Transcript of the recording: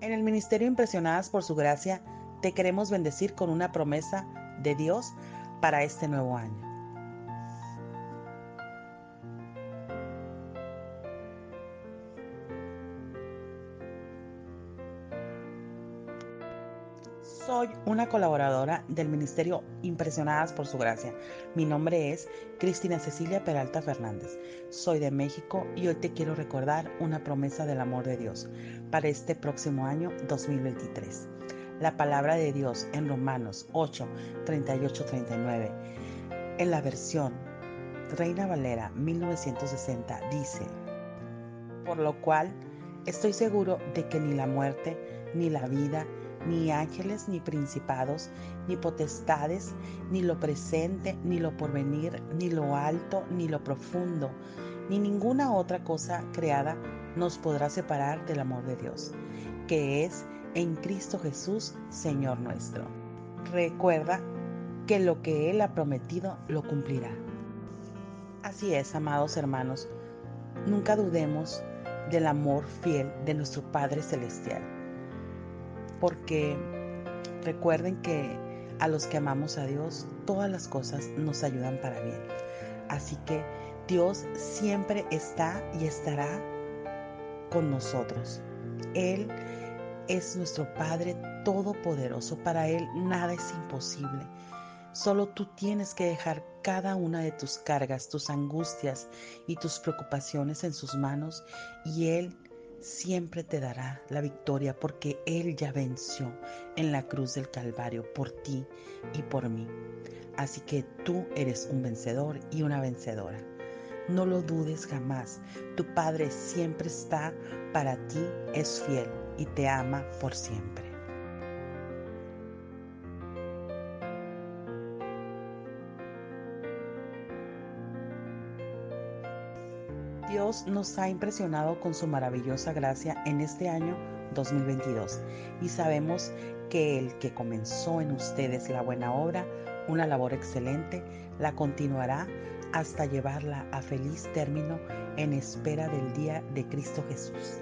En el Ministerio Impresionadas por Su Gracia, te queremos bendecir con una promesa de Dios para este nuevo año. Soy una colaboradora del Ministerio Impresionadas por Su Gracia. Mi nombre es Cristina Cecilia Peralta Fernández. Soy de México y hoy te quiero recordar una promesa del amor de Dios para este próximo año 2023. La palabra de Dios en Romanos 8, 38, 39, en la versión Reina Valera 1960, dice, por lo cual estoy seguro de que ni la muerte, ni la vida, ni ángeles, ni principados, ni potestades, ni lo presente, ni lo porvenir, ni lo alto, ni lo profundo, ni ninguna otra cosa creada nos podrá separar del amor de Dios, que es en Cristo Jesús, Señor nuestro. Recuerda que lo que Él ha prometido lo cumplirá. Así es, amados hermanos, nunca dudemos del amor fiel de nuestro Padre Celestial porque recuerden que a los que amamos a Dios, todas las cosas nos ayudan para bien. Así que Dios siempre está y estará con nosotros. Él es nuestro Padre Todopoderoso. Para Él nada es imposible. Solo tú tienes que dejar cada una de tus cargas, tus angustias y tus preocupaciones en sus manos y Él siempre te dará la victoria porque Él ya venció en la cruz del Calvario por ti y por mí. Así que tú eres un vencedor y una vencedora. No lo dudes jamás. Tu Padre siempre está para ti, es fiel y te ama por siempre. Dios nos ha impresionado con su maravillosa gracia en este año 2022 y sabemos que el que comenzó en ustedes la buena obra, una labor excelente, la continuará hasta llevarla a feliz término en espera del día de Cristo Jesús.